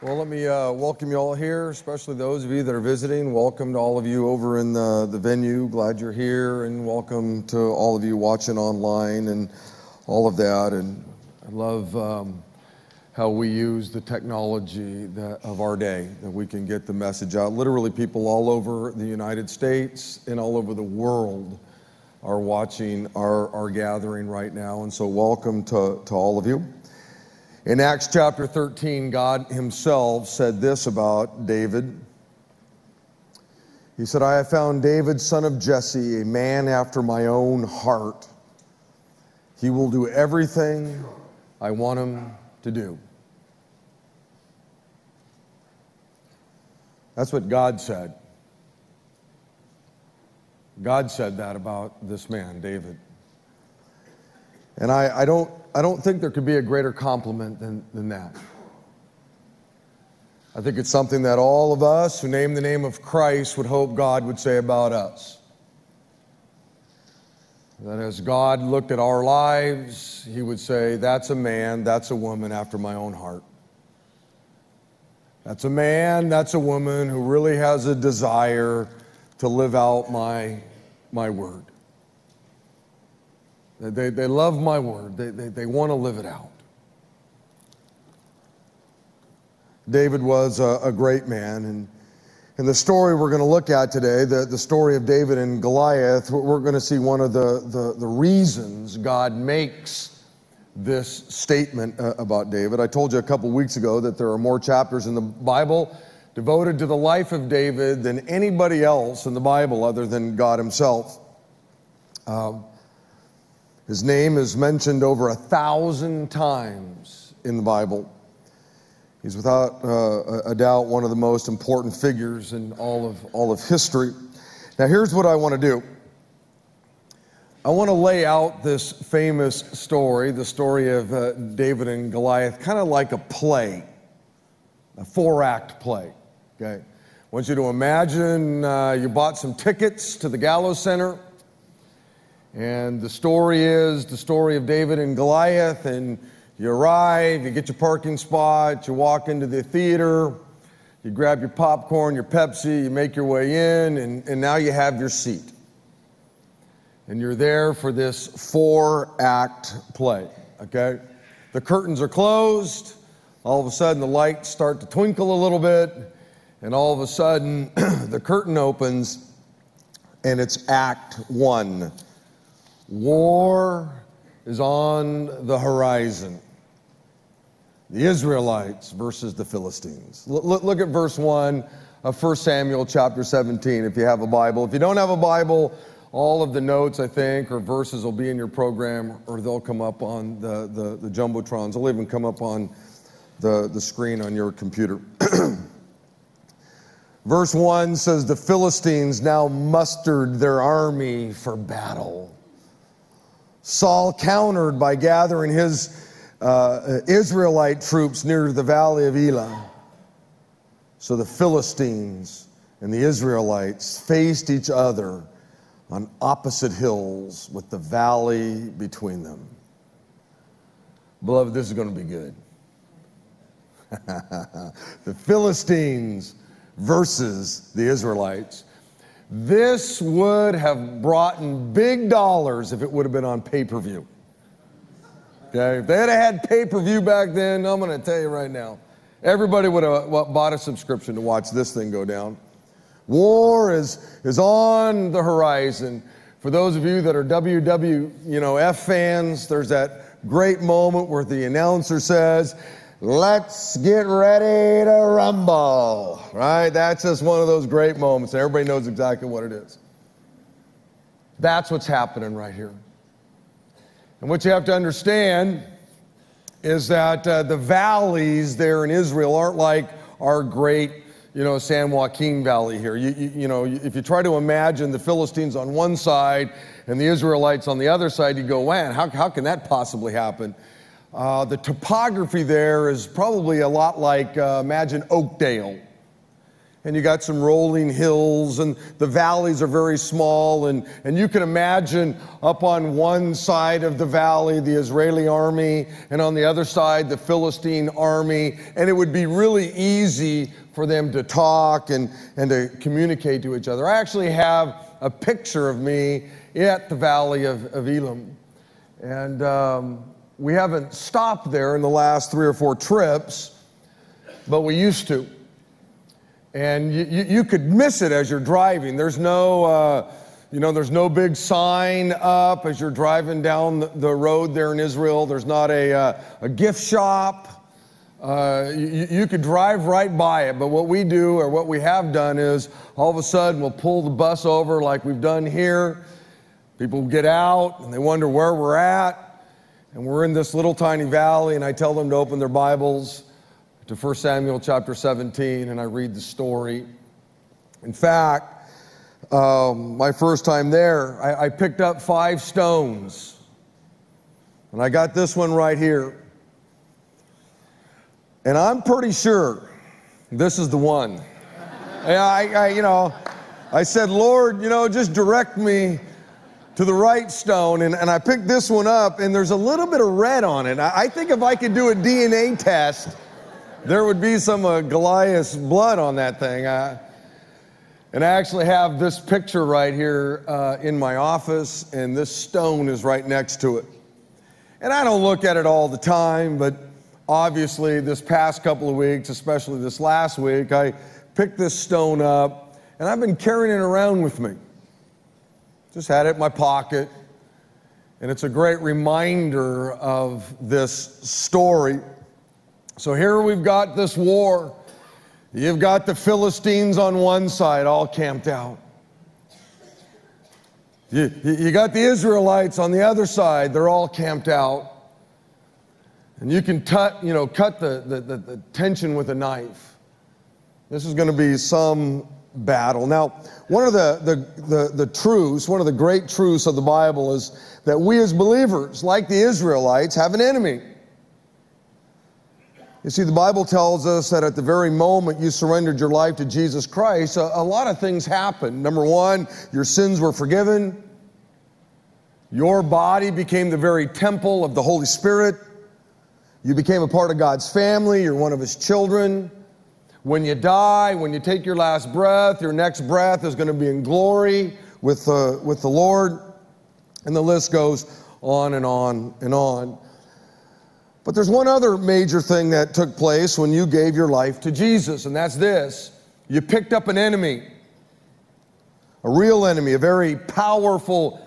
Well, let me uh, welcome you all here, especially those of you that are visiting. Welcome to all of you over in the, the venue. Glad you're here, and welcome to all of you watching online and all of that. And I love um, how we use the technology that, of our day that we can get the message out. Literally, people all over the United States and all over the world are watching our, our gathering right now. And so, welcome to, to all of you. In Acts chapter 13, God Himself said this about David. He said, I have found David, son of Jesse, a man after my own heart. He will do everything I want him to do. That's what God said. God said that about this man, David. And I, I, don't, I don't think there could be a greater compliment than, than that. I think it's something that all of us who name the name of Christ would hope God would say about us. That as God looked at our lives, He would say, That's a man, that's a woman after my own heart. That's a man, that's a woman who really has a desire to live out my, my word. They, they love my word, they, they, they want to live it out. David was a, a great man. And in the story we're going to look at today, the, the story of David and Goliath, we're going to see one of the, the, the reasons God makes this statement uh, about David. I told you a couple weeks ago that there are more chapters in the Bible devoted to the life of David than anybody else in the Bible other than God Himself. Um, his name is mentioned over a thousand times in the Bible. He's without uh, a doubt one of the most important figures in all of, all of history. Now, here's what I want to do I want to lay out this famous story, the story of uh, David and Goliath, kind of like a play, a four act play. Okay? I want you to imagine uh, you bought some tickets to the Gallo's Center and the story is the story of David and Goliath. And you arrive, you get your parking spot, you walk into the theater, you grab your popcorn, your Pepsi, you make your way in, and, and now you have your seat. And you're there for this four act play, okay? The curtains are closed. All of a sudden, the lights start to twinkle a little bit. And all of a sudden, the curtain opens, and it's act one. War is on the horizon. The Israelites versus the Philistines. Look, look, at verse 1 of 1 Samuel chapter 17 if you have a Bible. If you don't have a Bible, all of the notes, I think, or verses will be in your program or they'll come up on the, the, the Jumbotrons. They'll even come up on the, the screen on your computer. Verse 1 says, The Philistines now mustered their army for battle. Saul countered by gathering his uh, Israelite troops near the valley of Elah. So the Philistines and the Israelites faced each other on opposite hills with the valley between them. Beloved, this is going to be good. the Philistines versus the Israelites. This would have brought in big dollars if it would have been on pay per view. Okay, if they had had pay per view back then, I'm going to tell you right now, everybody would have bought a subscription to watch this thing go down. War is, is on the horizon. For those of you that are WW, you know, F fans, there's that great moment where the announcer says, Let's get ready to rumble, right? That's just one of those great moments, everybody knows exactly what it is. That's what's happening right here. And what you have to understand is that uh, the valleys there in Israel aren't like our great, you know, San Joaquin Valley here. You, you, you know, if you try to imagine the Philistines on one side and the Israelites on the other side, you go, man, how, how can that possibly happen? Uh, the topography there is probably a lot like, uh, imagine Oakdale. and you got some rolling hills, and the valleys are very small. And, and you can imagine up on one side of the valley, the Israeli army, and on the other side, the Philistine army. And it would be really easy for them to talk and, and to communicate to each other. I actually have a picture of me at the valley of, of Elam. And um, we haven't stopped there in the last three or four trips, but we used to and you, you, could miss it as you're driving. There's no, uh, you know, there's no big sign up as you're driving down the road there in Israel. There's not a, uh, a gift shop. Uh, you, you, could drive right by it, but what we do or what we have done is all of a sudden we'll pull the bus over like we've done here. People get out and they wonder where we're at. And we're in this little tiny valley, and I tell them to open their Bibles to 1 Samuel chapter 17 and I read the story. In fact, um, my first time there, I, I picked up five stones. And I got this one right here. And I'm pretty sure this is the one. I, I, you know, I said, Lord, you know, just direct me to the right stone. And, and I picked this one up, and there's a little bit of red on it. I, I think if I could do a DNA test, there would be some uh, Goliath's blood on that thing. Uh, and I actually have this picture right here uh, in my office, and this stone is right next to it. And I don't look at it all the time, but obviously, this past couple of weeks, especially this last week, I picked this stone up, and I've been carrying it around with me. Just had it in my pocket, and it's a great reminder of this story. So here we've got this war. You've got the Philistines on one side, all camped out. You, you got the Israelites on the other side, they're all camped out. And you can tut, you know, cut the, the, the, the tension with a knife. This is going to be some battle. Now, one of the, the, the, the truths, one of the great truths of the Bible is that we as believers, like the Israelites, have an enemy. You see, the Bible tells us that at the very moment you surrendered your life to Jesus Christ, a, a lot of things happened. Number one, your sins were forgiven. Your body became the very temple of the Holy Spirit. You became a part of God's family. You're one of His children. When you die, when you take your last breath, your next breath is going to be in glory with, uh, with the Lord. And the list goes on and on and on. But there's one other major thing that took place when you gave your life to Jesus, and that's this you picked up an enemy, a real enemy, a very powerful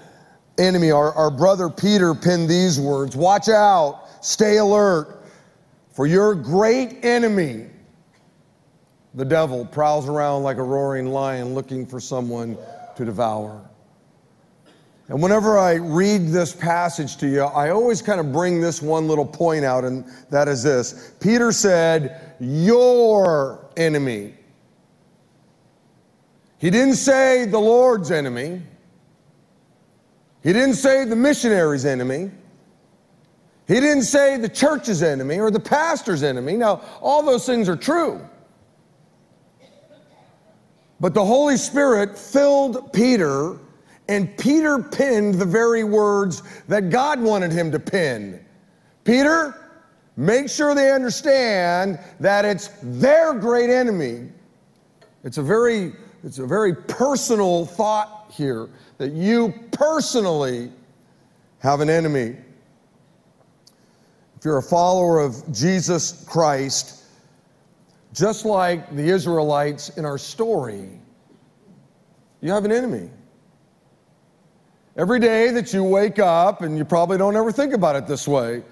enemy. Our, our brother Peter penned these words Watch out, stay alert, for your great enemy, the devil, prowls around like a roaring lion looking for someone to devour. And whenever I read this passage to you, I always kind of bring this one little point out, and that is this Peter said, Your enemy. He didn't say the Lord's enemy. He didn't say the missionary's enemy. He didn't say the church's enemy or the pastor's enemy. Now, all those things are true. But the Holy Spirit filled Peter and Peter penned the very words that God wanted him to pen. Peter, make sure they understand that it's their great enemy. It's a very, it's a very personal thought here that you personally have an enemy. If you're a follower of Jesus Christ, just like the Israelites in our story, you have an enemy. Every day that you wake up, and you probably don't ever think about it this way,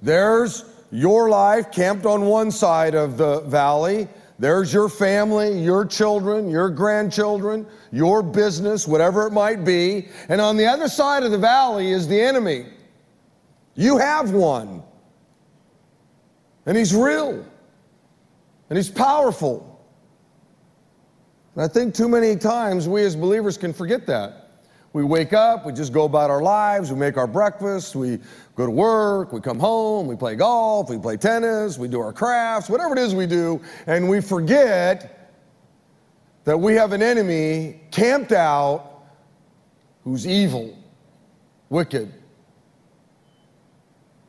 there's your life camped on one side of the valley. There's your family, your children, your grandchildren, your business, whatever it might be. And on the other side of the valley is the enemy. You have one. And he's real. And he's powerful. And I think too many times we as believers can forget that. We wake up, we just go about our lives, we make our breakfast, we go to work, we come home, we play golf, we play tennis, we do our crafts, whatever it is we do, and we forget that we have an enemy camped out who's evil, wicked.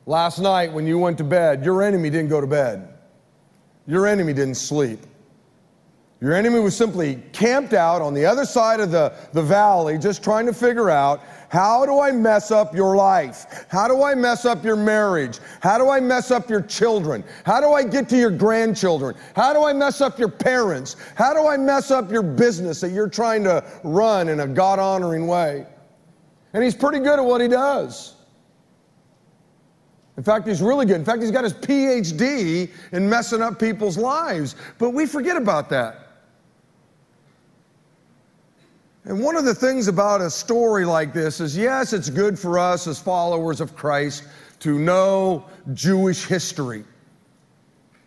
Last night, when you went to bed, your enemy didn't go to bed. Your enemy didn't sleep. Your enemy was simply camped out on the other side of the, the valley, just trying to figure out how do I mess up your life? How do I mess up your marriage? How do I mess up your children? How do I get to your grandchildren? How do I mess up your parents? How do I mess up your business that you're trying to run in a God honoring way? And he's pretty good at what he does. In fact, he's really good. In fact, he's got his PhD in messing up people's lives. But we forget about that. And one of the things about a story like this is yes, it's good for us as followers of Christ to know Jewish history.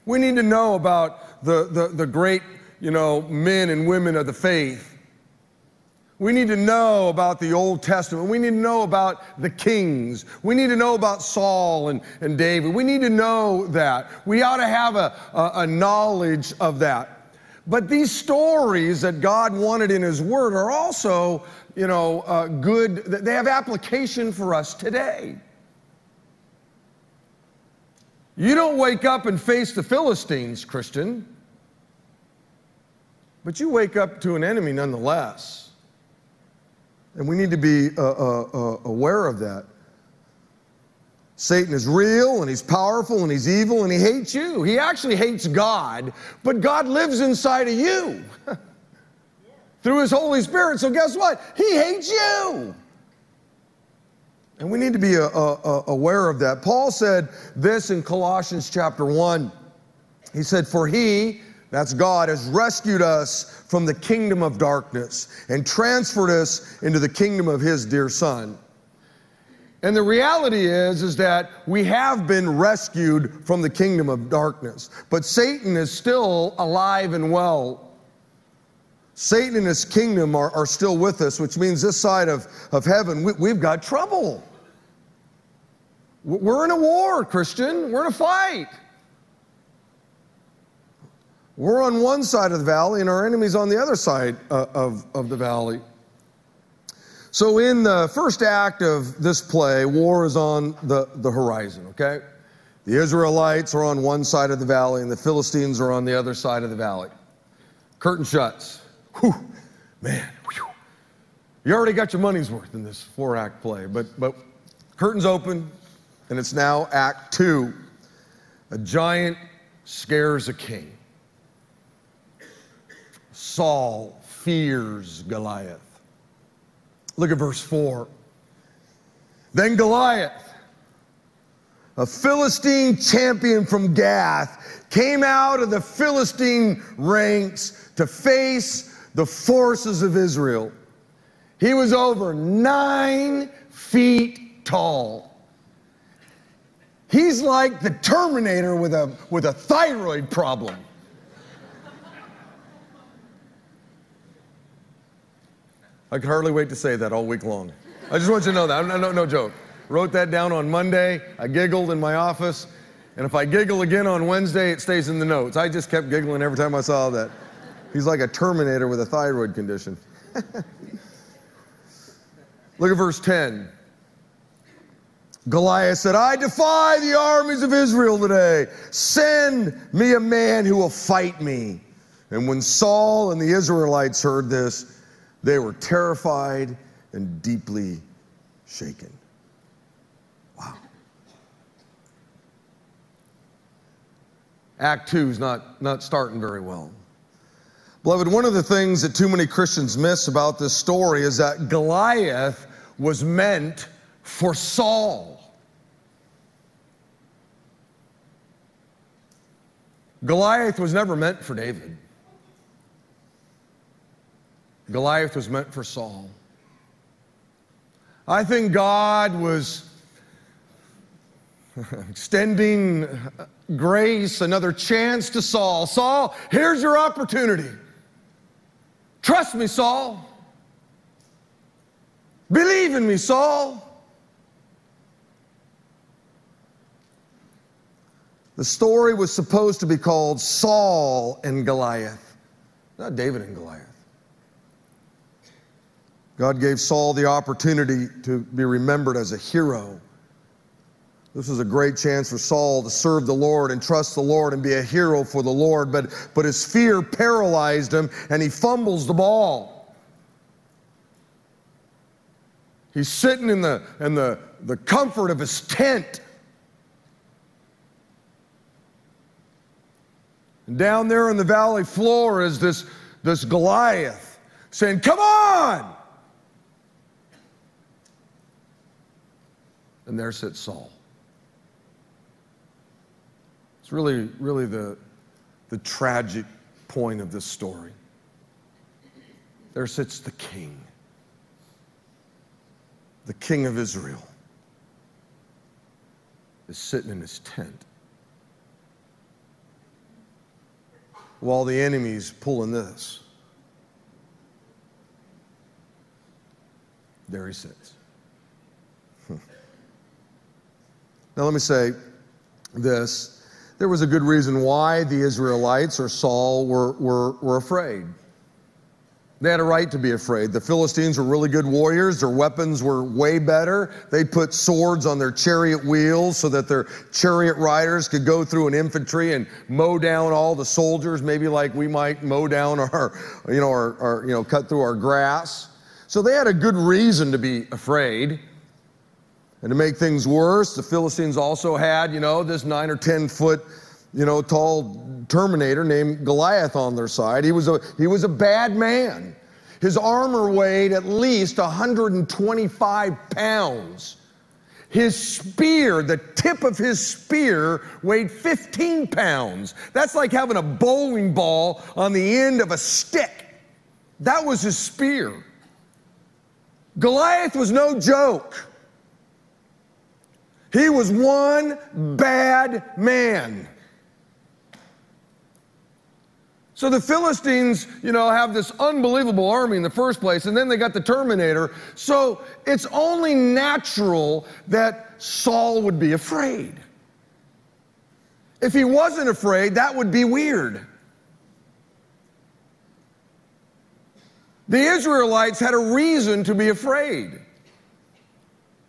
We need to know about the, the, the great, you know, men and women of the faith. We need to know about the Old Testament. We need to know about the kings. We need to know about Saul and, and David. We need to know that. We ought to have a, a, a knowledge of that. But these stories that God wanted in His Word are also, you know, uh, good, they have application for us today. You don't wake up and face the Philistines, Christian, but you wake up to an enemy nonetheless. And we need to be uh, uh, uh aware of that. Satan is real and he's powerful and he's evil and he hates you. He actually hates God, but God lives inside of you through his Holy Spirit. So, guess what? He hates you. And we need to be a, a aware of that. Paul said this in Colossians chapter 1. He said, For he, that's God, has rescued us from the kingdom of darkness and transferred us into the kingdom of his dear Son and the reality is is that we have been rescued from the kingdom of darkness, but Satan is still alive and well. Satan and his kingdom are, are still with us, which means this side of, of heaven, we, we've got trouble. We're in a war, Christian. We're in a fight. We're on one side of the valley, and our enemy's on the other side uh, of, of the valley. So, in the first act of this play, war is on the, the horizon, okay? The Israelites are on one side of the valley, and the Philistines are on the other side of the valley. Curtain shuts. Whew, man, whew. you already got your money's worth in this four act play, but, but curtains open, and it's now Act Two. A giant scares a king. Saul fears Goliath. Look at verse 4. Then Goliath, a Philistine champion from Gath, came out of the Philistine ranks to face the forces of Israel. He was over nine feet tall. He's like the Terminator with a, with a thyroid problem. I could hardly wait to say that all week long. I just want you to know that. No, no joke. Wrote that down on Monday. I giggled in my office. And if I giggle again on Wednesday, it stays in the notes. I just kept giggling every time I saw that. He's like a Terminator with a thyroid condition. Look at verse 10. Goliath said, I defy the armies of Israel today. Send me a man who will fight me. And when Saul and the Israelites heard this, they were terrified and deeply shaken. Wow. Act two is not, not starting very well. Beloved, one of the things that too many Christians miss about this story is that Goliath was meant for Saul. Goliath was never meant for David. Goliath was meant for Saul. I think God was extending grace, another chance to Saul. Saul, here's your opportunity. Trust me, Saul. Believe in me, Saul. The story was supposed to be called Saul and Goliath, not David and Goliath. God gave Saul the opportunity to be remembered as a hero. This was a great chance for Saul to serve the Lord and trust the Lord and be a hero for the Lord, but, but his fear paralyzed him and he fumbles the ball. He's sitting in the, in the, the comfort of his tent. And down there in the valley floor is this, this Goliath saying, Come on! And there sits Saul. It's really, really the, the tragic point of this story. There sits the king, the king of Israel, is sitting in his tent while the enemy's pulling this. There he sits. now, let me say this there was a good reason why the Israelites or Saul were, were, were afraid. They had a right to be afraid. The Philistines were really good warriors. Their weapons were way better. They put swords on their chariot wheels so that their chariot riders could go through an infantry and mow down all the soldiers, maybe like we might mow down our, you know, our, our you know, cut through our grass. So they had a good reason to be afraid. And to make things worse, the Philistines also had, you know, this nine or 10 foot, you know, tall Terminator named Goliath on their side. He was a, he was a bad man. His armor weighed at least 125 pounds. His spear, the tip of his spear, weighed 15 pounds. That's like having a bowling ball on the end of a stick. That was his spear. Goliath was no joke. He was one bad man. So the Philistines, you know, have this unbelievable army in the first place, and then they got the Terminator. So it's only natural that Saul would be afraid. If he wasn't afraid, that would be weird. The Israelites had a reason to be afraid.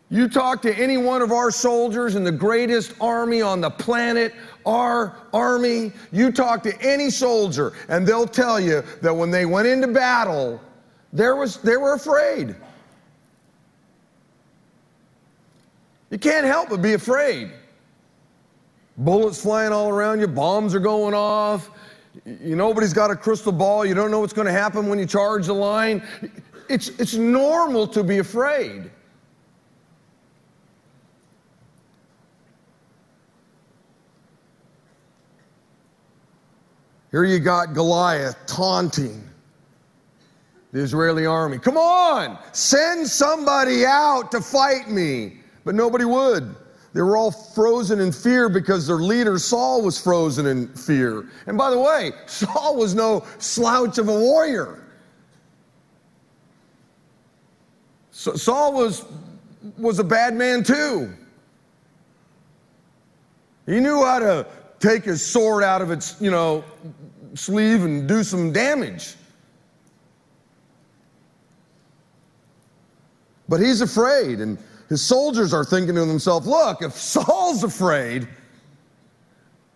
You talk to any one of our soldiers in the greatest army on the planet, our army, you talk to any soldier, and they'll tell you that when they went into battle, there was, they were afraid. You can't help but be afraid. Bullets flying all around you, bombs are going off. You, nobody's got a crystal ball. You don't know what's going to happen when you charge the line. It's, it's normal to be afraid. Here you got Goliath taunting the Israeli army. Come on, send somebody out to fight me. But nobody would. They were all frozen in fear because their leader, Saul, was frozen in fear. And by the way, Saul was no slouch of a warrior. So Saul was, was a bad man too. He knew how to take his sword out of its, you know, sleeve and do some damage. But he's afraid, and his soldiers are thinking to themselves, look, if Saul's afraid,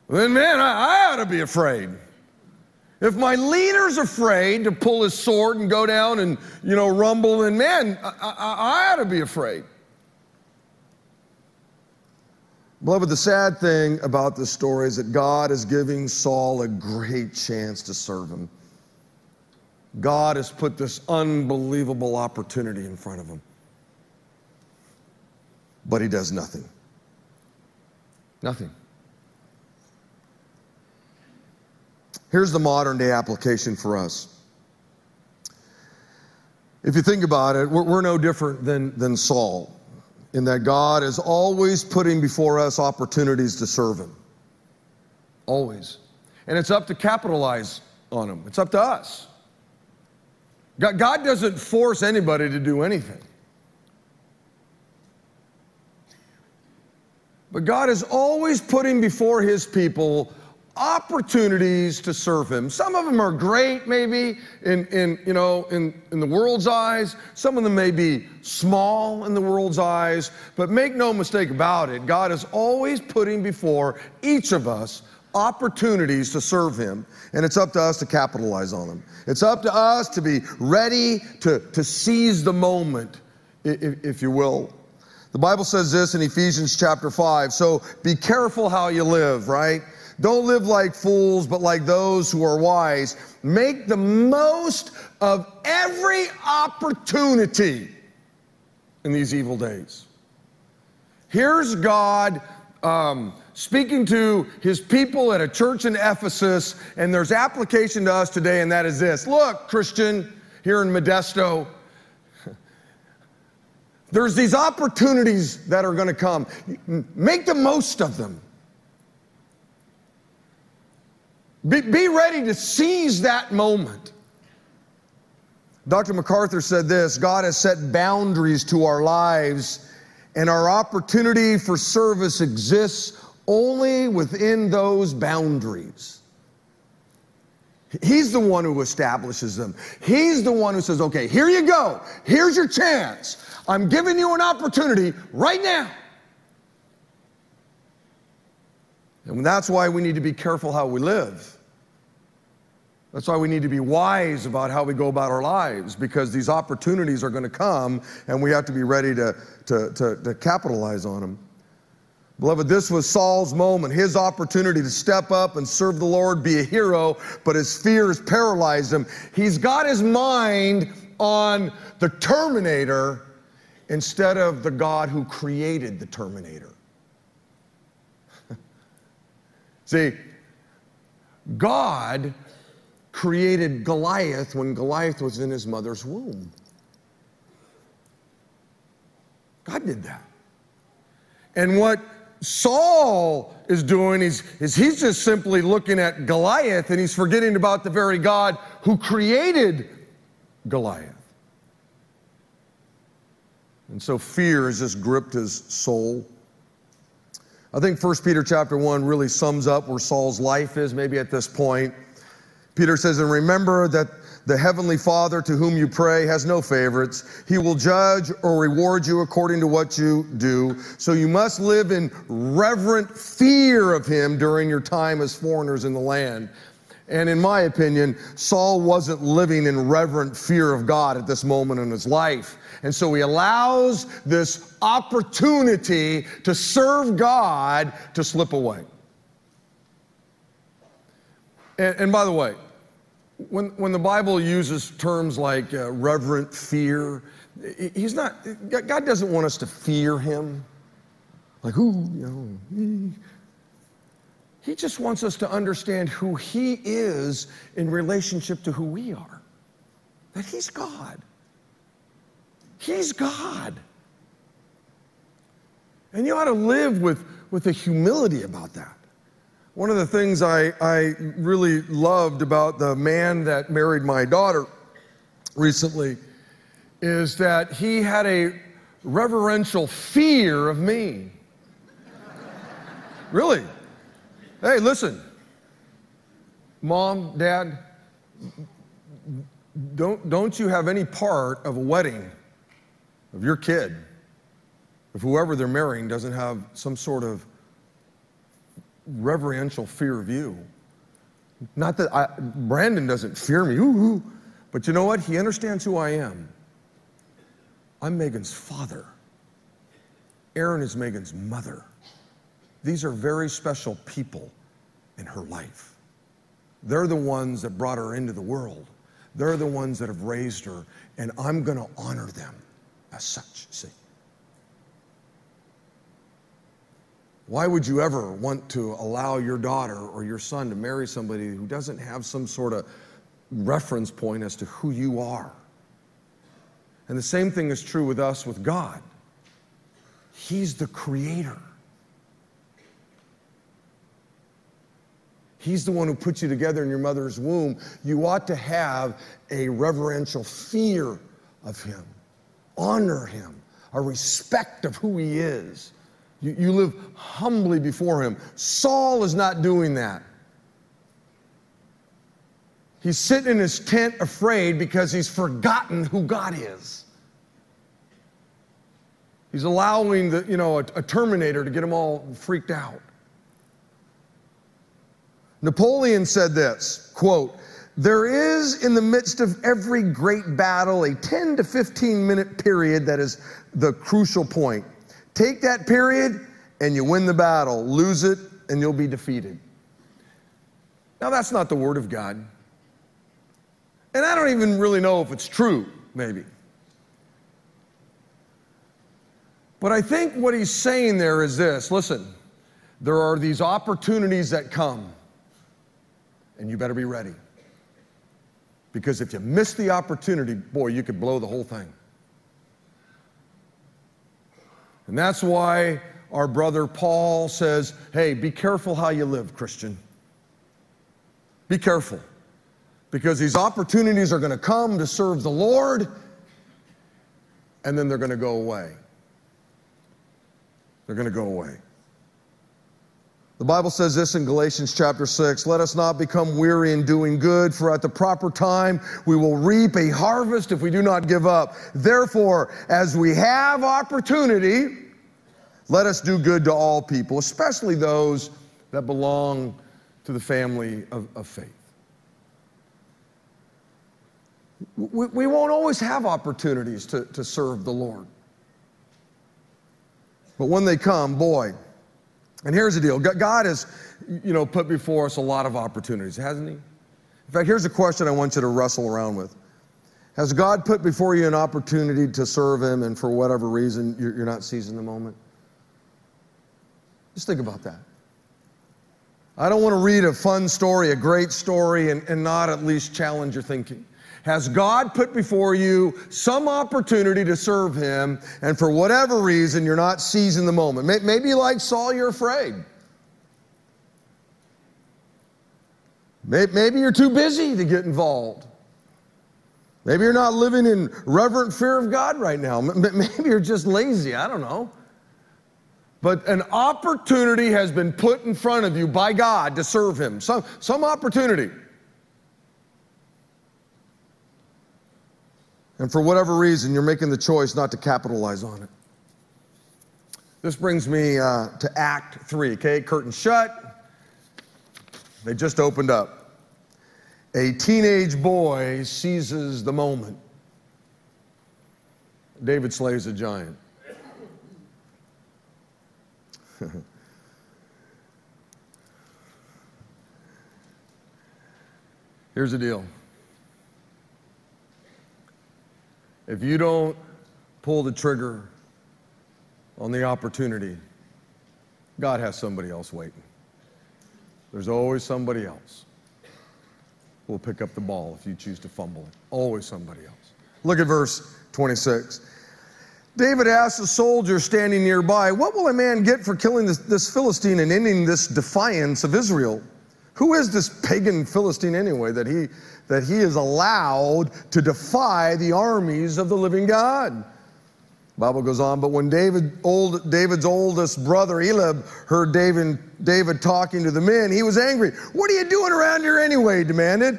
then man, I, I ought to be afraid. If my leader's afraid to pull his sword and go down and, you know, rumble, then man, I, I, I ought to be afraid. Beloved, the sad thing about this story is that God is giving Saul a great chance to serve him. God has put this unbelievable opportunity in front of him. But he does nothing. Nothing. Here's the modern day application for us. If you think about it, we're, we're no different than, than Saul in that God is always putting before us opportunities to serve Him. Always. And it's up to capitalize on them, it's up to us. God doesn't force anybody to do anything. But God is always putting before His people opportunities to serve him. Some of them are great, maybe, in, in, you know, in, in the world's eyes. Some of them may be small in the world's eyes. But make no mistake about it, God is always putting before each of us opportunities to serve him. And it's up to us to capitalize on them. It's up to us to be ready to, to seize the moment, if, if you will. The Bible says this in Ephesians chapter 5. So be careful how you live, right? Don't live like fools, but like those who are wise. Make the most of every opportunity in these evil days. Here's God um, speaking to his people at a church in Ephesus, and there's application to us today, and that is this Look, Christian, here in Modesto, there's these opportunities that are going to come. Make the most of them. Be, be ready to seize that moment. Dr. MacArthur said this God has set boundaries to our lives, and our opportunity for service exists only within those boundaries. He's the one who establishes them. He's the one who says, okay, here you go. Here's your chance. I'm giving you an opportunity right now. And that's why we need to be careful how we live. That's why we need to be wise about how we go about our lives because these opportunities are going to come and we have to be ready to, to, to, to, capitalize on them. Beloved, this was Saul's moment, his opportunity to step up and serve the Lord, be a hero, but his fears paralyzed him. He's got his mind on the Terminator instead of the God who created the Terminator. See, God created Goliath when Goliath was in his mother's womb. God did that. And what Saul is doing is, is he's just simply looking at Goliath and he's forgetting about the very God who created Goliath. And so fear has just gripped his soul. I think 1 Peter chapter 1 really sums up where Saul's life is, maybe at this point. Peter says, And remember that the heavenly Father to whom you pray has no favorites. He will judge or reward you according to what you do. So you must live in reverent fear of him during your time as foreigners in the land. And in my opinion, Saul wasn't living in reverent fear of God at this moment in his life. And so he allows this opportunity to serve God to slip away. And, and by the way, when, when the Bible uses terms like uh, reverent fear, he's not, God doesn't want us to fear him. Like, who, you know, he, he just wants us to understand who he is in relationship to who we are. That he's God. He's God. And you ought to live with, with a humility about that. One of the things I, I really loved about the man that married my daughter recently is that he had a reverential fear of me. really. Hey, listen. Mom, dad, don't, don't you have any part of a wedding of your kid if whoever they're marrying doesn't have some sort of reverential fear of you. Not that I, Brandon doesn't fear me, ooh, ooh, but you know what? He understands who I am. I'm Megan's father. Erin is Megan's mother. These are very special people in her life. They're the ones that brought her into the world. They're the ones that have raised her, and I'm going to honor them as such. See? Why would you ever want to allow your daughter or your son to marry somebody who doesn't have some sort of reference point as to who you are? And the same thing is true with us with God. He's the creator. He's the one who put you together in your mother's womb. You ought to have a reverential fear of him, honor him, a respect of who he is. You, you live humbly before him. Saul is not doing that. He's sitting in his tent afraid because he's forgotten who God is. He's allowing the, you know, a, a terminator to get him all freaked out. Napoleon said this, quote, there is in the midst of every great battle a 10 to 15 minute period that is the crucial point. Take that period and you win the battle. Lose it and you'll be defeated. Now, that's not the Word of God. And I don't even really know if it's true, maybe. But I think what he's saying there is this listen, there are these opportunities that come, and you better be ready. Because if you miss the opportunity, boy, you could blow the whole thing. And that's why our brother Paul says, hey, be careful how you live, Christian. Be careful. Because these opportunities are going to come to serve the Lord, and then they're going to go away. They're going to go away. The Bible says this in Galatians chapter 6 Let us not become weary in doing good, for at the proper time we will reap a harvest if we do not give up. Therefore, as we have opportunity, let us do good to all people, especially those that belong to the family of, of faith. We, we won't always have opportunities to, to serve the Lord. But when they come, boy, and here's the deal God has, you know, put before us a lot of opportunities, hasn't He? In fact, here's a question I want you to wrestle around with. Has God put before you an opportunity to serve Him, and for whatever reason, you're, not seizing the moment? Just think about that. I don't want to read a fun story, a great story, and, and not at least challenge your thinking. Has God put before you some opportunity to serve Him, and for whatever reason, you're not seizing the moment? Maybe like Saul, you're afraid. Maybe you're too busy to get involved. Maybe you're not living in reverent fear of God right now. Maybe you're just lazy. I don't know. But an opportunity has been put in front of you by God to serve Him. Some, some opportunity. And for whatever reason, you're making the choice not to capitalize on it. This brings me uh, to Act 3, okay? Curtain shut. They just opened up. A teenage boy seizes the moment. David slays a giant. Here's the deal if you don't pull the trigger on the opportunity, God has somebody else waiting. There's always somebody else who will pick up the ball if you choose to fumble it. Always somebody else. Look at verse 26. David asked a soldier standing nearby, What will a man get for killing this, this, Philistine and ending this defiance of Israel? Who is this pagan Philistine anyway that he, that he is allowed to defy the armies of the living God? Bible goes on, but when David, old, David's oldest brother Eliab heard David, David talking to the men, he was angry. What are you doing around here anyway? He demanded.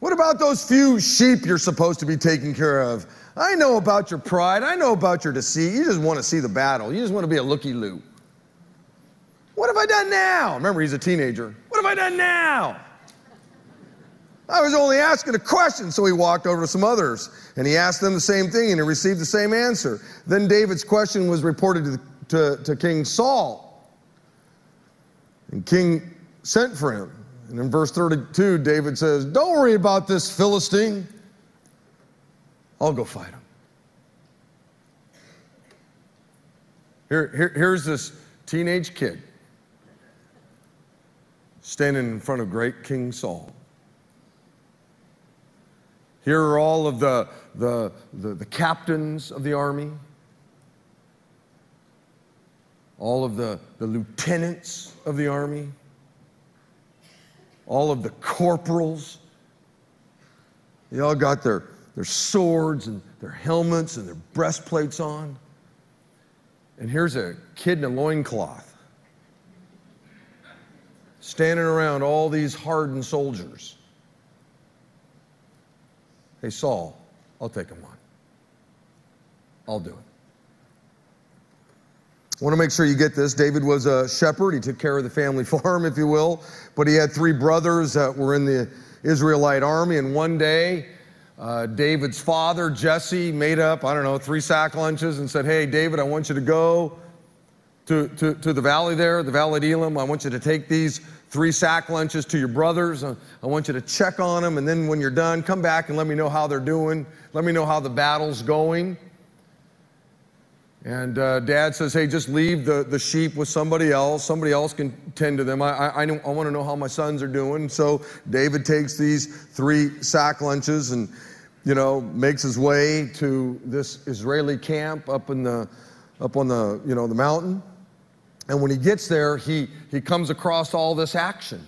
What about those few sheep you're supposed to be taking care of? I know about your pride. I know about your deceit. You just want to see the battle. You just want to be a looky loo. What have I done now? Remember, he's a teenager. What have I done now? I was only asking a question, so he walked over to some others and he asked them the same thing and he received the same answer. Then David's question was reported to, to, to King Saul. And King sent for him. And in verse 32, David says, Don't worry about this Philistine. I'll go fight him. Here, here, here's this teenage kid standing in front of great King Saul. Here are all of the, the, the, the captains of the army, all of the, the lieutenants of the army, all of the corporals. They all got their their swords and their helmets and their breastplates on. And here's a kid in a loincloth standing around all these hardened soldiers. Hey, Saul, I'll take him on. I'll do it. I want to make sure you get this. David was a shepherd. He took care of the family farm, if you will. But he had three brothers that were in the Israelite army. And one day, uh, David's father, Jesse, made up, I don't know, three sack lunches and said, Hey, David, I want you to go to, to, to the valley there, the valley of Elam. I want you to take these three sack lunches to your brothers. I want you to check on them. And then when you're done, come back and let me know how they're doing. Let me know how the battle's going. And uh, dad says, hey, just leave the, the sheep with somebody else. Somebody else can tend to them. I, I, I, I want to know how my sons are doing. So David takes these three sack lunches and, you know, makes his way to this Israeli camp up in the, up on the, you know, the mountain. And when he gets there, he, he comes across all this action.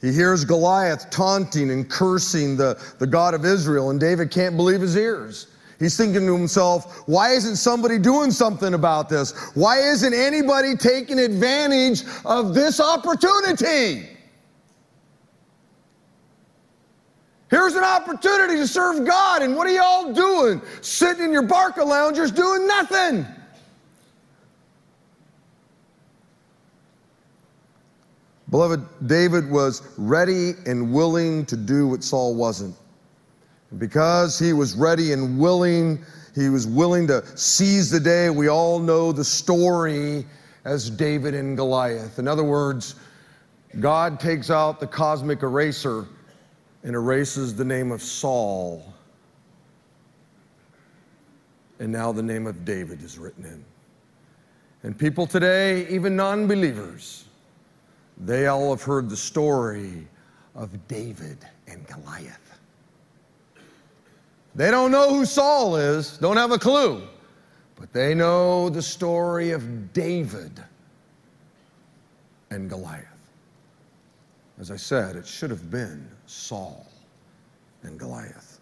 He hears Goliath taunting and cursing the, the God of Israel, and David can't believe his ears. He's thinking to himself, why isn't somebody doing something about this? Why isn't anybody taking advantage of this opportunity? Here's an opportunity to serve God, and what are y'all doing? Sitting in your Barcaloungers doing nothing. Beloved, David was ready and willing to do what Saul wasn't. Because he was ready and willing, he was willing to seize the day. We all know the story as David and Goliath. In other words, God takes out the cosmic eraser and erases the name of Saul. And now the name of David is written in. And people today, even non believers, they all have heard the story of David and Goliath. They don't know who Saul is, don't have a clue, but they know the story of David and Goliath. As I said, it should have been Saul and Goliath.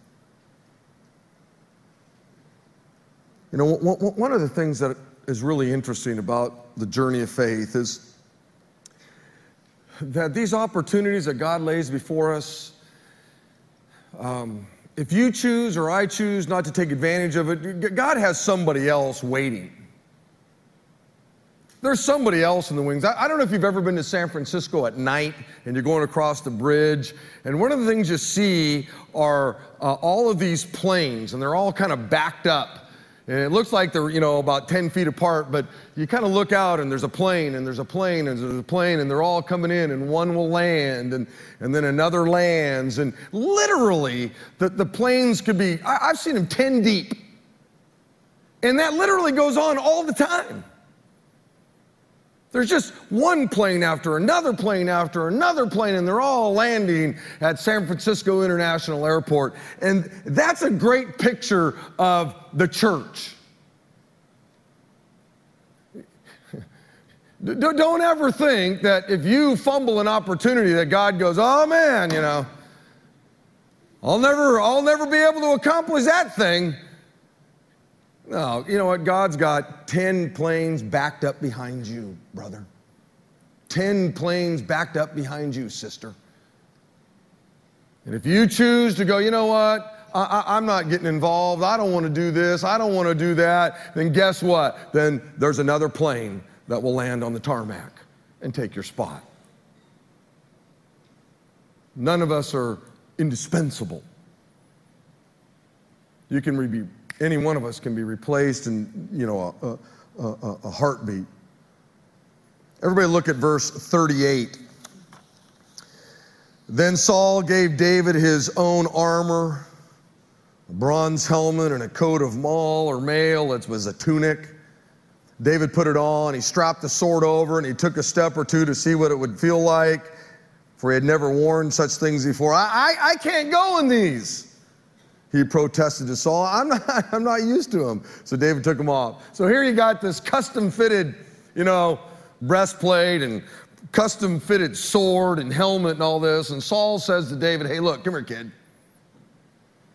You know, one of the things that is really interesting about the journey of faith is that these opportunities that God lays before us, um, if you choose or I choose not to take advantage of it, God has somebody else waiting. There's somebody else in the wings. I, I, don't know if you've ever been to San Francisco at night and you're going across the bridge, and one of the things you see are uh, all of these planes, and they're all kind of backed up. And it looks like they're, you know, about 10 feet apart, but you kind of look out and there's a plane and there's a plane and there's a plane and they're all coming in and one will land and, and then another lands. And literally, the, the planes could be, I, I've seen them 10 deep. And that literally goes on all the time. There's just one plane after another plane after another plane, and they're all landing at San Francisco International Airport. And that's a great picture of the church. Don't ever think that if you fumble an opportunity that God goes, oh man, you know, I'll never, I'll never be able to accomplish that thing. No, you know what? God's got 10 planes backed up behind you, brother. 10 planes backed up behind you, sister. And if you choose to go, you know what? I, am not getting involved. I don't want to do this. I don't want to do that. Then guess what? Then there's another plane that will land on the tarmac and take your spot. None of us are indispensable. You can be any one of us can be replaced in, you know, a, a, a heartbeat. Everybody look at verse 38. Then Saul gave David his own armor, a bronze helmet, and a coat of mail or mail. It was a tunic. David put it on. He strapped the sword over and he took a step or two to see what it would feel like, for he had never worn such things before. I, I, I can't go in these he protested to Saul, I'm not, I'm not used to them. So David took them off. So here you got this custom fitted, you know, breastplate and custom fitted sword and helmet and all this. And Saul says to David, Hey, look, come here, kid.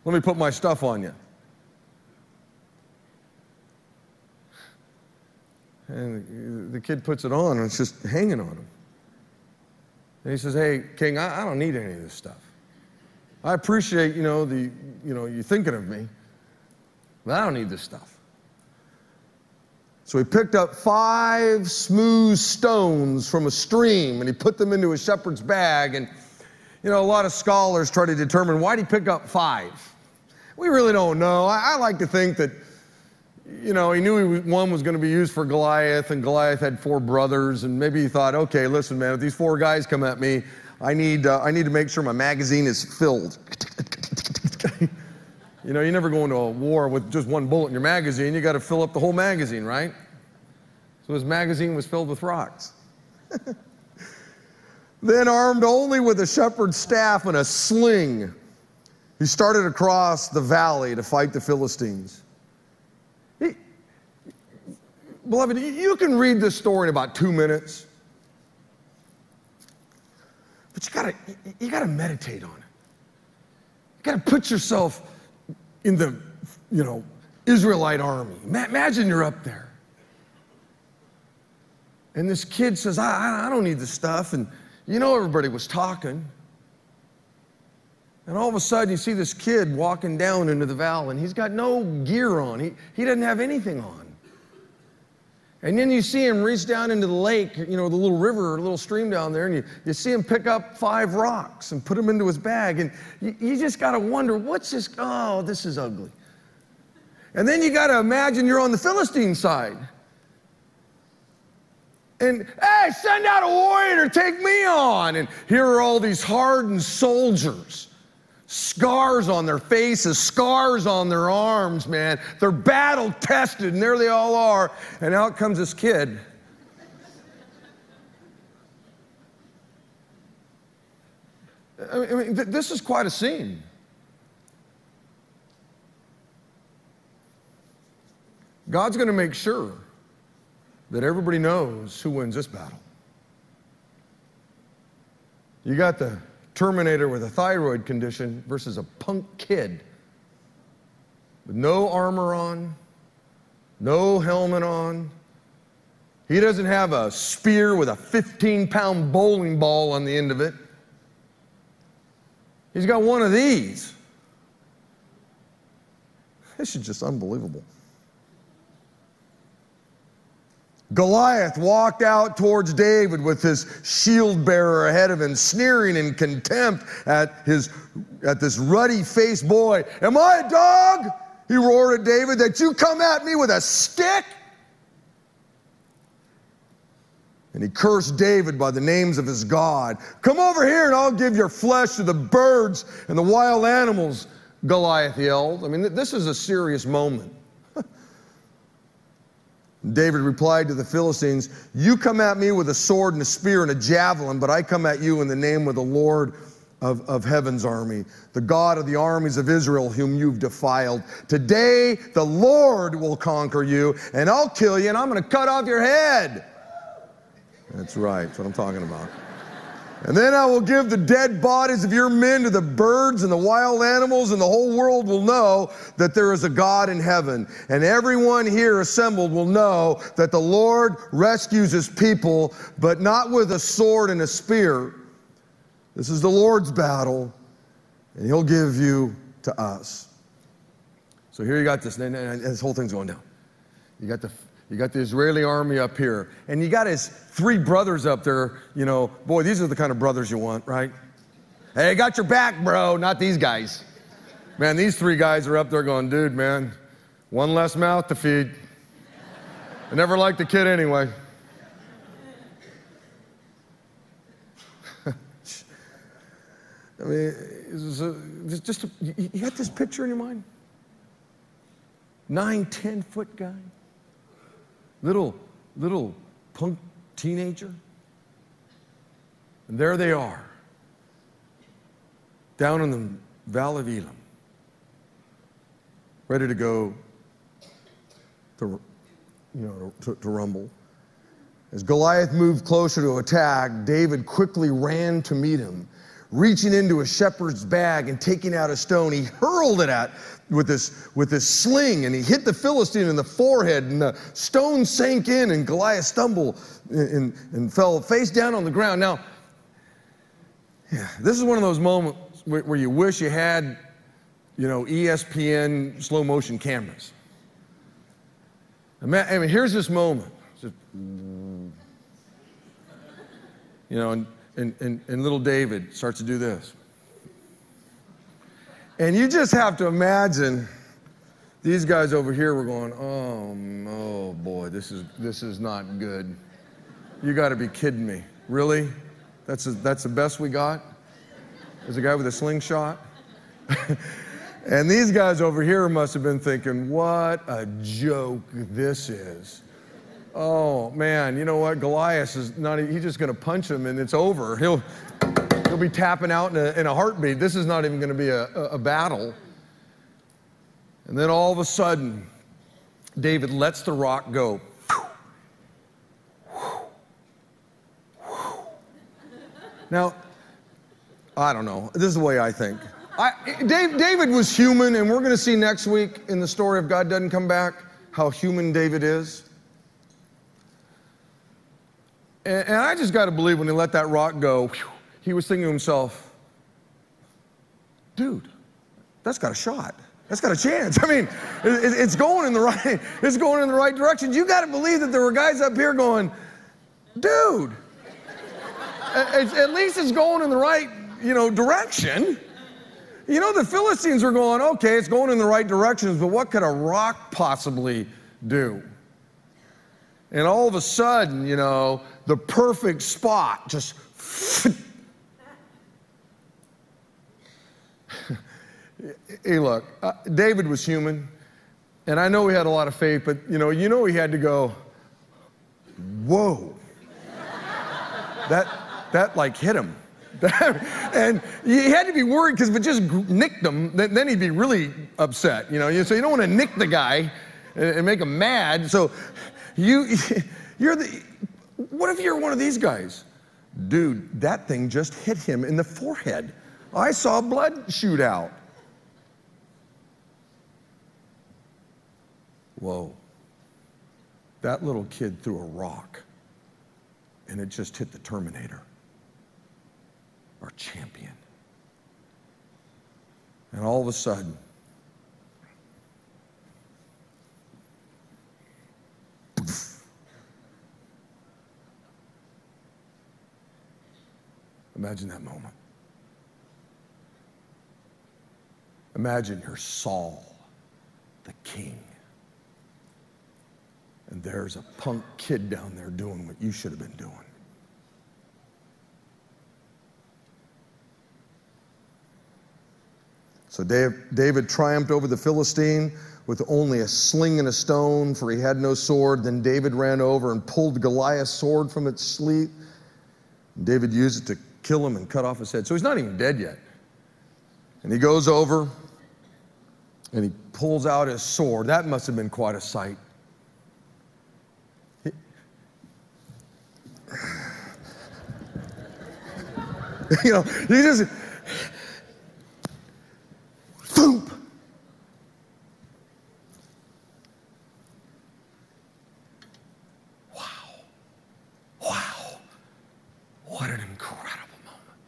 Let me put my stuff on you. And the kid puts it on and it's just hanging on him. And he says, Hey, King, I, I don't need any of this stuff. I appreciate, you know, the, you know, you thinking of me, but I don't need this stuff. So he picked up five smooth stones from a stream and he put them into a shepherd's bag. And, you know, a lot of scholars try to determine why did he pick up five? We really don't know. I, I like to think that, you know, he knew he, one was going to be used for Goliath, and Goliath had four brothers, and maybe he thought, okay, listen, man, if these four guys come at me, I need, uh, I need to make sure my magazine is filled. You know, you never go into a war with just one bullet in your magazine. You got to fill up the whole magazine, right? So his magazine was filled with rocks. then, armed only with a shepherd's staff and a sling, he started across the valley to fight the Philistines. He, beloved, you can read this story in about two minutes, but you gotta, you gotta meditate on it. You gotta put yourself in the, you know, Israelite army. Imagine you're up there. And this kid says, I, I don't need this stuff. And you know, everybody was talking. And all of a sudden, you see this kid walking down into the valley, and he's got no gear on. He, he doesn't have anything on. And then you see him reach down into the lake, you know, the little river or little stream down there, and you, you see him pick up five rocks and put them into his bag. And you, you just got to wonder, what's this? Oh, this is ugly. And then you got to imagine you're on the Philistine side. And hey, send out a warrior to take me on. And here are all these hardened soldiers scars on their faces, scars on their arms, man. They're battle tested, and there they all are. And out comes this kid. I mean, th- this is quite a scene. God's going to make sure that everybody knows who wins this battle. You got the Terminator with a thyroid condition versus a punk kid with no armor on, no helmet on. He doesn't have a spear with a 15 pound bowling ball on the end of it. He's got one of these. This is just unbelievable. Goliath walked out towards David with his shield bearer ahead of him, sneering in contempt at, his, at this ruddy faced boy. Am I a dog? He roared at David, that you come at me with a stick? And he cursed David by the names of his God. Come over here and I'll give your flesh to the birds and the wild animals, Goliath yelled. I mean, this is a serious moment. David replied to the Philistines, You come at me with a sword and a spear and a javelin, but I come at you in the name of the Lord of, of heaven's army, the God of the armies of Israel, whom you've defiled. Today, the Lord will conquer you, and I'll kill you, and I'm going to cut off your head. That's right, that's what I'm talking about. And then I will give the dead bodies of your men to the birds and the wild animals, and the whole world will know that there is a God in heaven. And everyone here assembled will know that the Lord rescues his people, but not with a sword and a spear. This is the Lord's battle, and he'll give you to us. So here you got this, and this whole thing's going down. You got the you got the Israeli army up here, and you got his three brothers up there. You know, boy, these are the kind of brothers you want, right? Hey, got your back, bro, not these guys. Man, these three guys are up there going, dude, man, one less mouth to feed. I never liked the kid anyway. I mean, just, just you got this picture in your mind? Nine, ten foot guy little, little punk teenager. And there they are, down in the Valley of Elah, ready to go to, you know, to, to rumble. As Goliath moved closer to attack, David quickly ran to meet him. Reaching into a shepherd's bag and taking out a stone, he hurled it at with this, with this sling and he hit the Philistine in the forehead and the stone sank in and Goliath stumbled and, and fell face down on the ground. Now, yeah, this is one of those moments, where you wish you had, you know, ESPN slow motion cameras. I mean, here's this moment. Just, you know, and, and, and, and little David starts to do this. And you just have to imagine these guys over here were going, oh, oh boy, this is, this is not good. You got to be kidding me. Really? That's, a, that's the best we got? There's a guy with a slingshot? and these guys over here must have been thinking, what a joke this is. Oh man, you know what? Goliath is not, he's just going to punch him and it's over. He'll, he'll be tapping out in a, in a heartbeat. This is not even going to be a, a battle. And then all of a sudden, David lets the rock go. Now, I don't know. This is the way I think. I, Dave, David was human, and we're going to see next week in the story of God Doesn't Come Back how human David is. And, and I just got to believe when he let that rock go, whew, he was thinking to himself, dude, that's got a shot. That's got a chance. I mean, it's going in the right, it's going in the right direction. You got to believe that there were guys up here going, dude, at, least it's going in the right, you know, direction. You know, the Philistines were going, okay, it's going in the right directions, but what could a rock possibly do? And all of a sudden, you know, the perfect spot just. hey, look, uh, David was human, and I know he had a lot of faith, but you know, you know, he had to go, whoa. that, that like hit him. and he had to be worried because if it just nicked him, then, then, he'd be really upset. You know, so you don't want to nick the guy and, and make him mad. So you, you're the. What if you're one of these guys? Dude, that thing just hit him in the forehead. I saw blood shoot out. Whoa. That little kid threw a rock and it just hit the Terminator our champion. And all of a sudden, Imagine that moment. Imagine you're Saul, the king. And there's a punk kid down there doing what you should have been doing. So David triumphed over the Philistine with only a sling and a stone, for he had no sword. Then David ran over and pulled Goliath's sword from its sheath. David used it to kill him and cut off his head. So he's not even dead yet. And he goes over and he pulls out his sword. That must have been quite a sight. you know, he just Boom. Wow. Wow. What an incredible moment.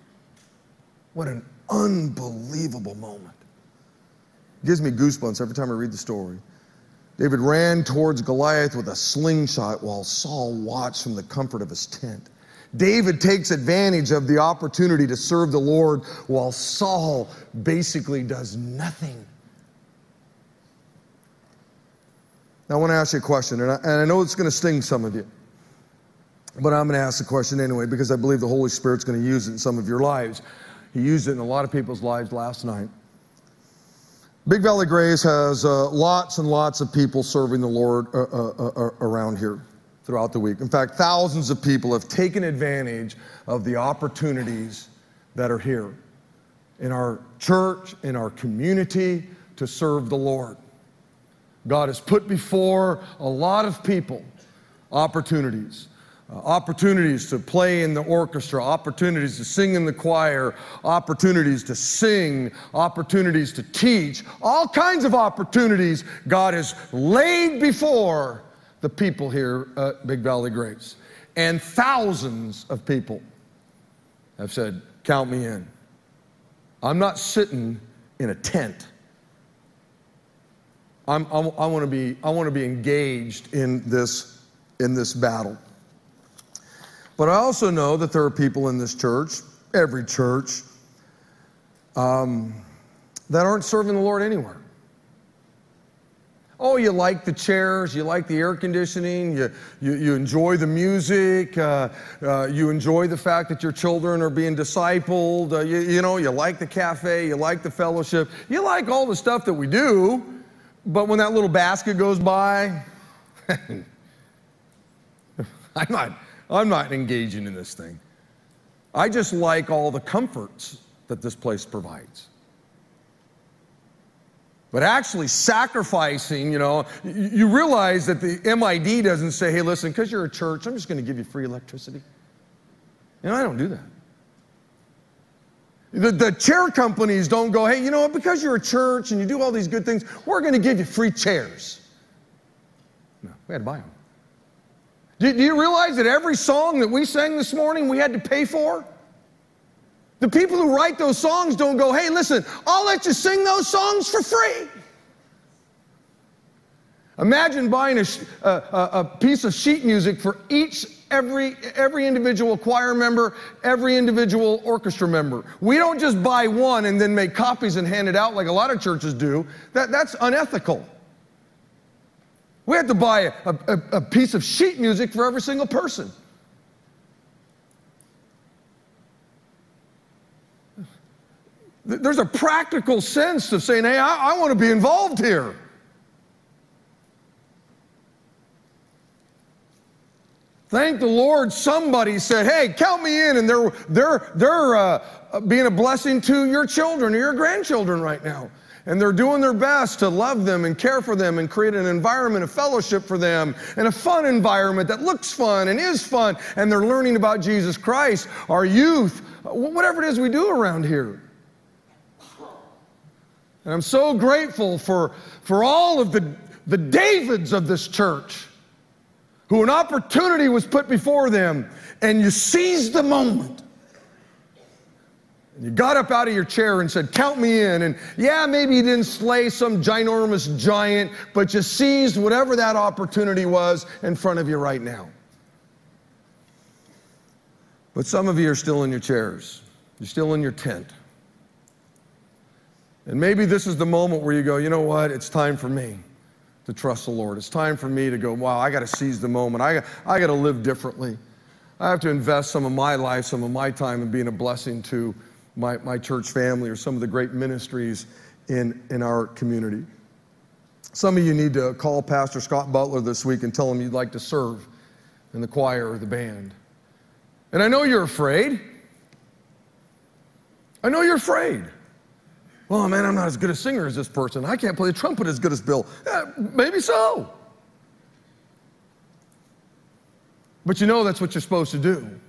What an unbelievable moment. It gives me goosebumps every time I read the story. David ran towards Goliath with a slingshot while Saul watched from the comfort of his tent. David takes advantage of the opportunity to serve the Lord while Saul basically does nothing. Now, I want to ask you a question, and I, and I know it's going to sting some of you, but I'm going to ask the question anyway because I believe the Holy Spirit's going to use it in some of your lives. He used it in a lot of people's lives last night. Big Valley Grace has uh, lots and lots of people serving the Lord uh, uh, uh around here throughout the week. In fact, thousands of people have taken advantage of the opportunities that are here in our church, in our community to serve the Lord. God has put before a lot of people opportunities. Uh, opportunities to play in the orchestra, opportunities to sing in the choir, opportunities to sing, opportunities to teach, all kinds of opportunities God has laid before the people here at Big Valley Grace. And thousands of people have said, Count me in. I'm not sitting in a tent. I'm, I'm, i want to be, be engaged in this, in this battle. But I also know that there are people in this church, every church, um, that aren't serving the Lord anywhere. Oh, you like the chairs, you like the air conditioning, you, you, you enjoy the music, uh, uh, you enjoy the fact that your children are being discipled, uh, you, you know, you like the cafe, you like the fellowship, you like all the stuff that we do, but when that little basket goes by, I'm, not, I'm not engaging in this thing. I just like all the comforts that this place provides. But actually sacrificing, you know, you realize that the MID doesn't say, hey, listen, because you're a church, I'm just going to give you free electricity. You know, I don't do that. The, the chair companies don't go, hey, you know what, because you're a church and you do all these good things, we're going to give you free chairs. No, we had to buy them. Do, do you realize that every song that we sang this morning we had to pay for? The people who write those songs don't go, hey, listen, I'll let you sing those songs for free. Imagine buying a, a, a, piece of sheet music for each, every, every individual choir member, every individual orchestra member. We don't just buy one and then make copies and hand it out like a lot of churches do. That, that's unethical. We had to buy a, a, a piece of sheet music for every single person. There's a practical sense of saying, hey, I, I want to be involved here. Thank the Lord, somebody said, hey, count me in, and they're, they're, they're uh, being a blessing to your children or your grandchildren right now. And they're doing their best to love them and care for them and create an environment of fellowship for them and a fun environment that looks fun and is fun. And they're learning about Jesus Christ, our youth, whatever it is we do around here. And I'm so grateful for, for all of the, the Davids of this church who an opportunity was put before them and you seized the moment. You got up out of your chair and said, Count me in. And yeah, maybe you didn't slay some ginormous giant, but you seized whatever that opportunity was in front of you right now. But some of you are still in your chairs, you're still in your tent. And maybe this is the moment where you go, you know what? It's time for me to trust the Lord. It's time for me to go, wow, I got to seize the moment. I, I got to live differently. I have to invest some of my life, some of my time in being a blessing to my, my church family or some of the great ministries in, in our community. Some of you need to call Pastor Scott Butler this week and tell him you'd like to serve in the choir or the band. And I know you're afraid. I know you're afraid. Well, man, I'm not as good a singer as this person. I can't play the trumpet as good as Bill. Yeah, maybe so. But you know that's what you're supposed to do.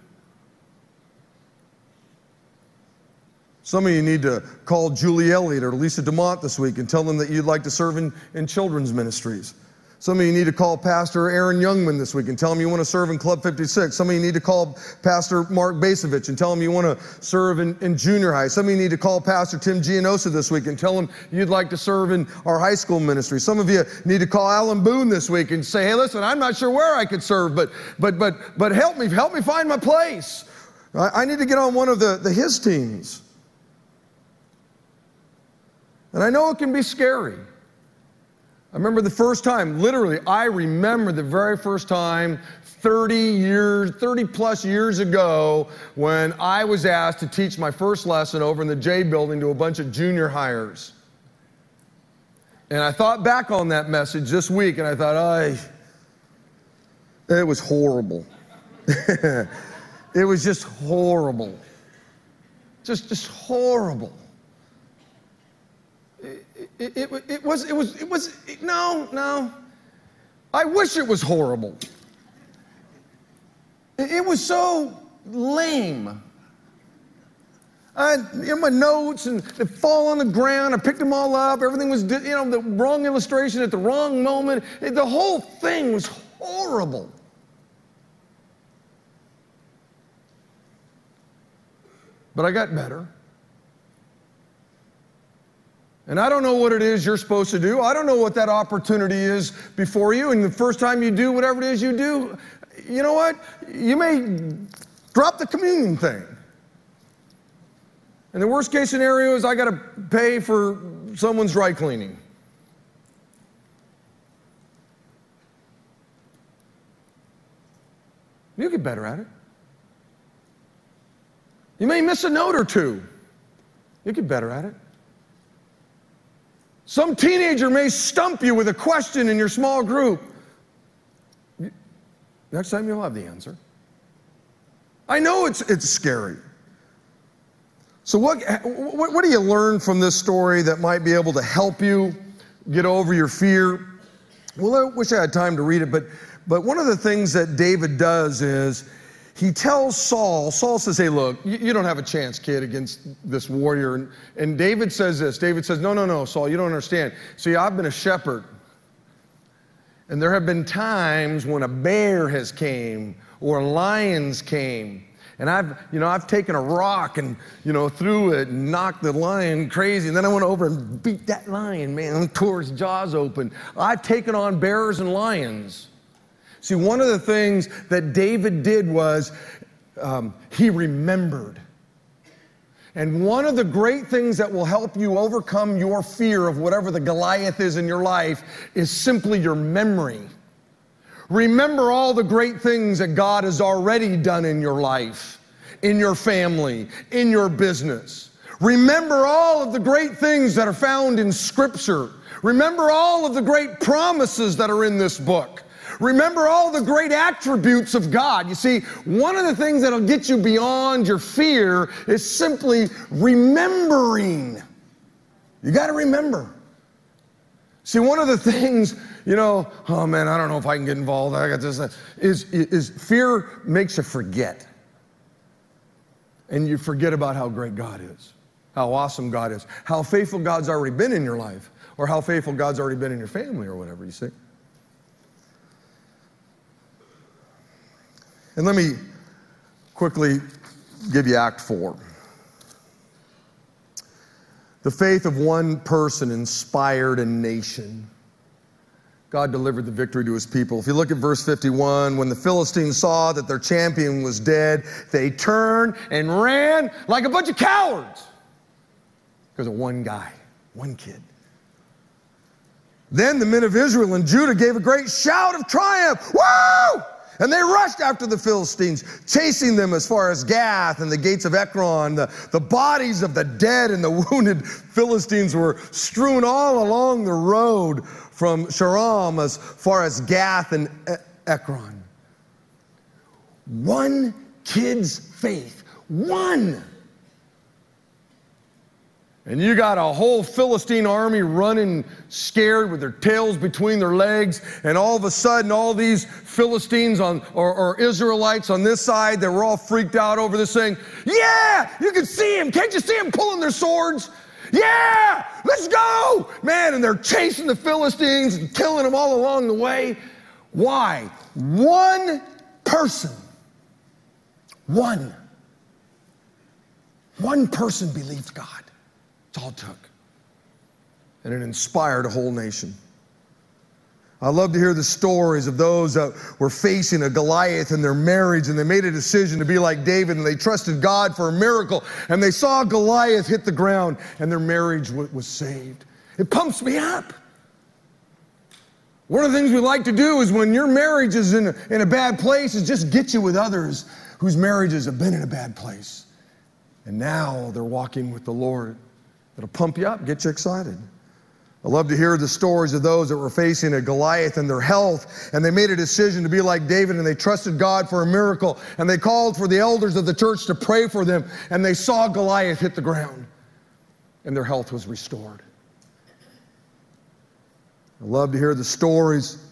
Some of you need to call Julie Elliott or Lisa DeMont this week and tell them that you'd like to serve in, in children's ministries. Some of you need to call Pastor Erin Youngman this week and tell him you want to serve in Club 56. Some of you need to call Pastor Mark Basovich and tell him you want to serve in, in junior high. Some of you need to call Pastor Tim Gianosa this week and tell him you'd like to serve in our high school ministry. Some of you need to call Alan Boone this week and say, hey, listen, I'm not sure where I could serve, but, but, but, but help me, help me find my place. I, I need to get on one of the, the his teams. And I know it can be scary. I remember the first time, literally, I remember the very first time 30 years, 30 plus years ago when I was asked to teach my first lesson over in the J building to a bunch of junior highers. And I thought back on that message this week and I thought, I, it was horrible. it was just horrible. Just, just horrible it, it, it, was, it was, it was, no, no. I wish it was horrible. It, it was so lame. I, know, my notes and they fall on the ground. I picked them all up. Everything was, you know, the wrong illustration at the wrong moment. It, the whole thing was horrible. But I got better. And I don't know what it is you're supposed to do. I don't know what that opportunity is before you. And the first time you do whatever it is you do, you know what? You may drop the communion thing. And the worst case scenario is I got to pay for someone's dry cleaning. You get better at it. You may miss a note or two. You get better at it. Some teenager may stump you with a question in your small group. Next time you'll have the answer. I know it's, it's scary. So, what, what, what do you learn from this story that might be able to help you get over your fear? Well, I wish I had time to read it, but, but one of the things that David does is he tells Saul, Saul says, Hey, look, you, don't have a chance, kid, against this warrior. And, and David says this David says, No, no, no, Saul, you don't understand. See, I've been a shepherd. And there have been times when a bear has came or lions came. And I've, you know, I've taken a rock and, you know, threw it and knocked the lion crazy. And then I went over and beat that lion, man, tore his jaws open. I've taken on bears and lions. See, one of the things that David did was um, he remembered. And one of the great things that will help you overcome your fear of whatever the Goliath is in your life is simply your memory. Remember all the great things that God has already done in your life, in your family, in your business. Remember all of the great things that are found in Scripture. Remember all of the great promises that are in this book. Remember all the great attributes of God. You see, one of the things that'll get you beyond your fear is simply remembering. You got to remember. See, one of the things, you know, oh man, I don't know if I can get involved. I got this. Is, is fear makes you forget. And you forget about how great God is, how awesome God is, how faithful God's already been in your life, or how faithful God's already been in your family, or whatever, you see. And let me quickly give you Act 4. The faith of one person inspired a nation. God delivered the victory to his people. If you look at verse 51, when the Philistines saw that their champion was dead, they turned and ran like a bunch of cowards because of one guy, one kid. Then the men of Israel and Judah gave a great shout of triumph. Woo! And they rushed after the Philistines, chasing them as far as Gath and the gates of Ekron. The, the bodies of the dead and the wounded Philistines were strewn all along the road from Shaaraim as far as Gath and Ekron. One kid's faith, one and you got a whole Philistine army running scared with their tails between their legs. And all of a sudden, all these Philistines on, or, or Israelites on this side, they were all freaked out over this thing. Yeah, you can see them. Can't you see them pulling their swords? Yeah, let's go. Man, and they're chasing the Philistines and killing them all along the way. Why? One person, one, one person believed God. That's all it took. And it inspired a whole nation. I love to hear the stories of those that were facing a Goliath in their marriage and they made a decision to be like David and they trusted God for a miracle and they saw Goliath hit the ground and their marriage was saved. It pumps me up. One of the things we like to do is when your marriage is in a, in a bad place is just get you with others whose marriages have been in a bad place. And now they're walking with the Lord. It'll pump you up, get you excited. I love to hear the stories of those that were facing a Goliath in their health, and they made a decision to be like David, and they trusted God for a miracle, and they called for the elders of the church to pray for them, and they saw Goliath hit the ground, and their health was restored. I love to hear the stories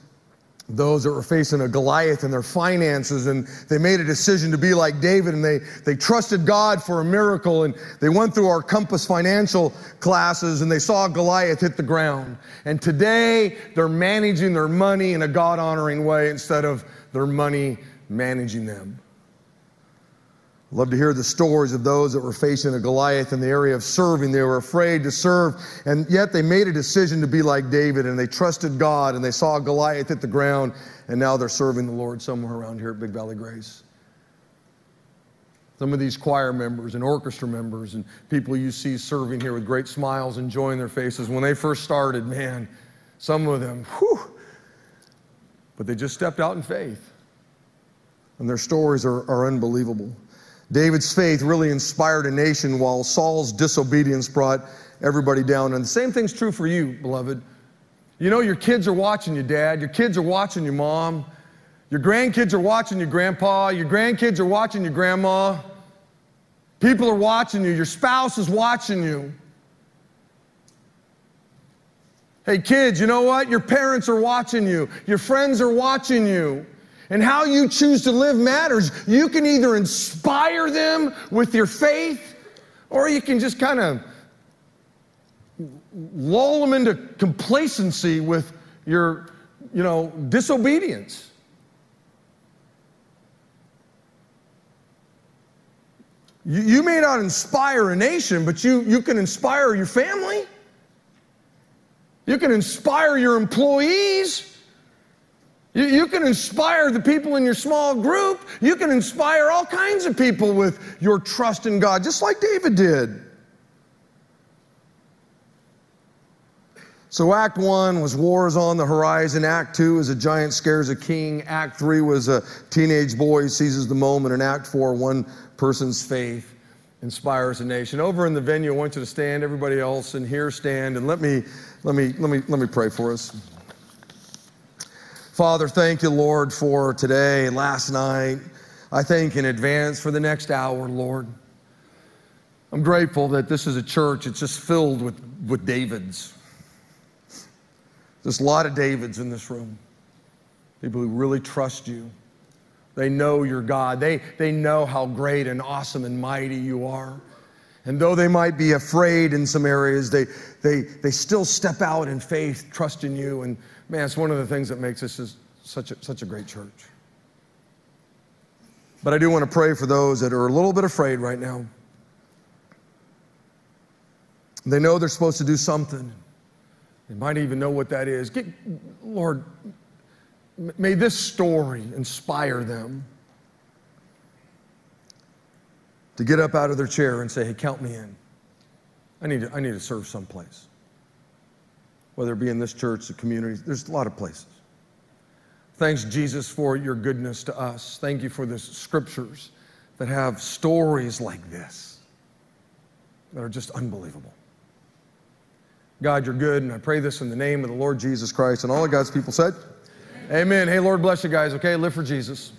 those that were facing a Goliath in their finances, and they made a decision to be like David, and they, they trusted God for a miracle, and they went through our Compass financial classes, and they saw Goliath hit the ground. And today, they're managing their money in a God honoring way instead of their money managing them. Love to hear the stories of those that were facing a Goliath in the area of serving. They were afraid to serve, and yet they made a decision to be like David, and they trusted God, and they saw Goliath at the ground, and now they're serving the Lord somewhere around here at Big Valley Grace. Some of these choir members and orchestra members and people you see serving here with great smiles, enjoying their faces, when they first started, man, some of them, whew, but they just stepped out in faith. And their stories are, are unbelievable. David's faith really inspired a nation while Saul's disobedience brought everybody down. And the same thing's true for you, beloved. You know, your kids are watching you, dad. Your kids are watching your mom. Your grandkids are watching your grandpa. Your grandkids are watching your grandma. People are watching you. Your spouse is watching you. Hey, kids, you know what? Your parents are watching you. Your friends are watching you. And how you choose to live matters. You can either inspire them with your faith, or you can just kind of lull them into complacency with your, you know, disobedience. You, you may not inspire a nation, but you, you can inspire your family. You can inspire your employees. You, you can inspire the people in your small group. You can inspire all kinds of people with your trust in God, just like David did. So, Act One was wars on the horizon. Act Two is a giant scares a king. Act Three was a teenage boy seizes the moment. And Act Four, one person's faith inspires a nation. Over in the venue, I want you to stand. Everybody else in here, stand. And let me, let me, let me, let me pray for us. Father, thank you, Lord, for today and last night. I thank in advance for the next hour, Lord. I'm grateful that this is a church, it's just filled with, with Davids. There's a lot of Davids in this room. People who really trust you. They know you're God. They, they know how great and awesome and mighty you are. And though they might be afraid in some areas, they, they, they still step out in faith, trust in you, and Man, it's one of the things that makes this such a, such a great church. But I do want to pray for those that are a little bit afraid right now. They know they're supposed to do something. They might even know what that is. Get, Lord, may this story inspire them to get up out of their chair and say, hey, count me in. I need to, I need to serve someplace whether it be in this church, the community, there's a lot of places. Thanks, Jesus, for your goodness to us. Thank you for the scriptures that have stories like this that are just unbelievable. God, you're good, and I pray this in the name of the Lord Jesus Christ. And all of God's people said, Amen. Amen. Hey, Lord bless you guys, okay? Live for Jesus.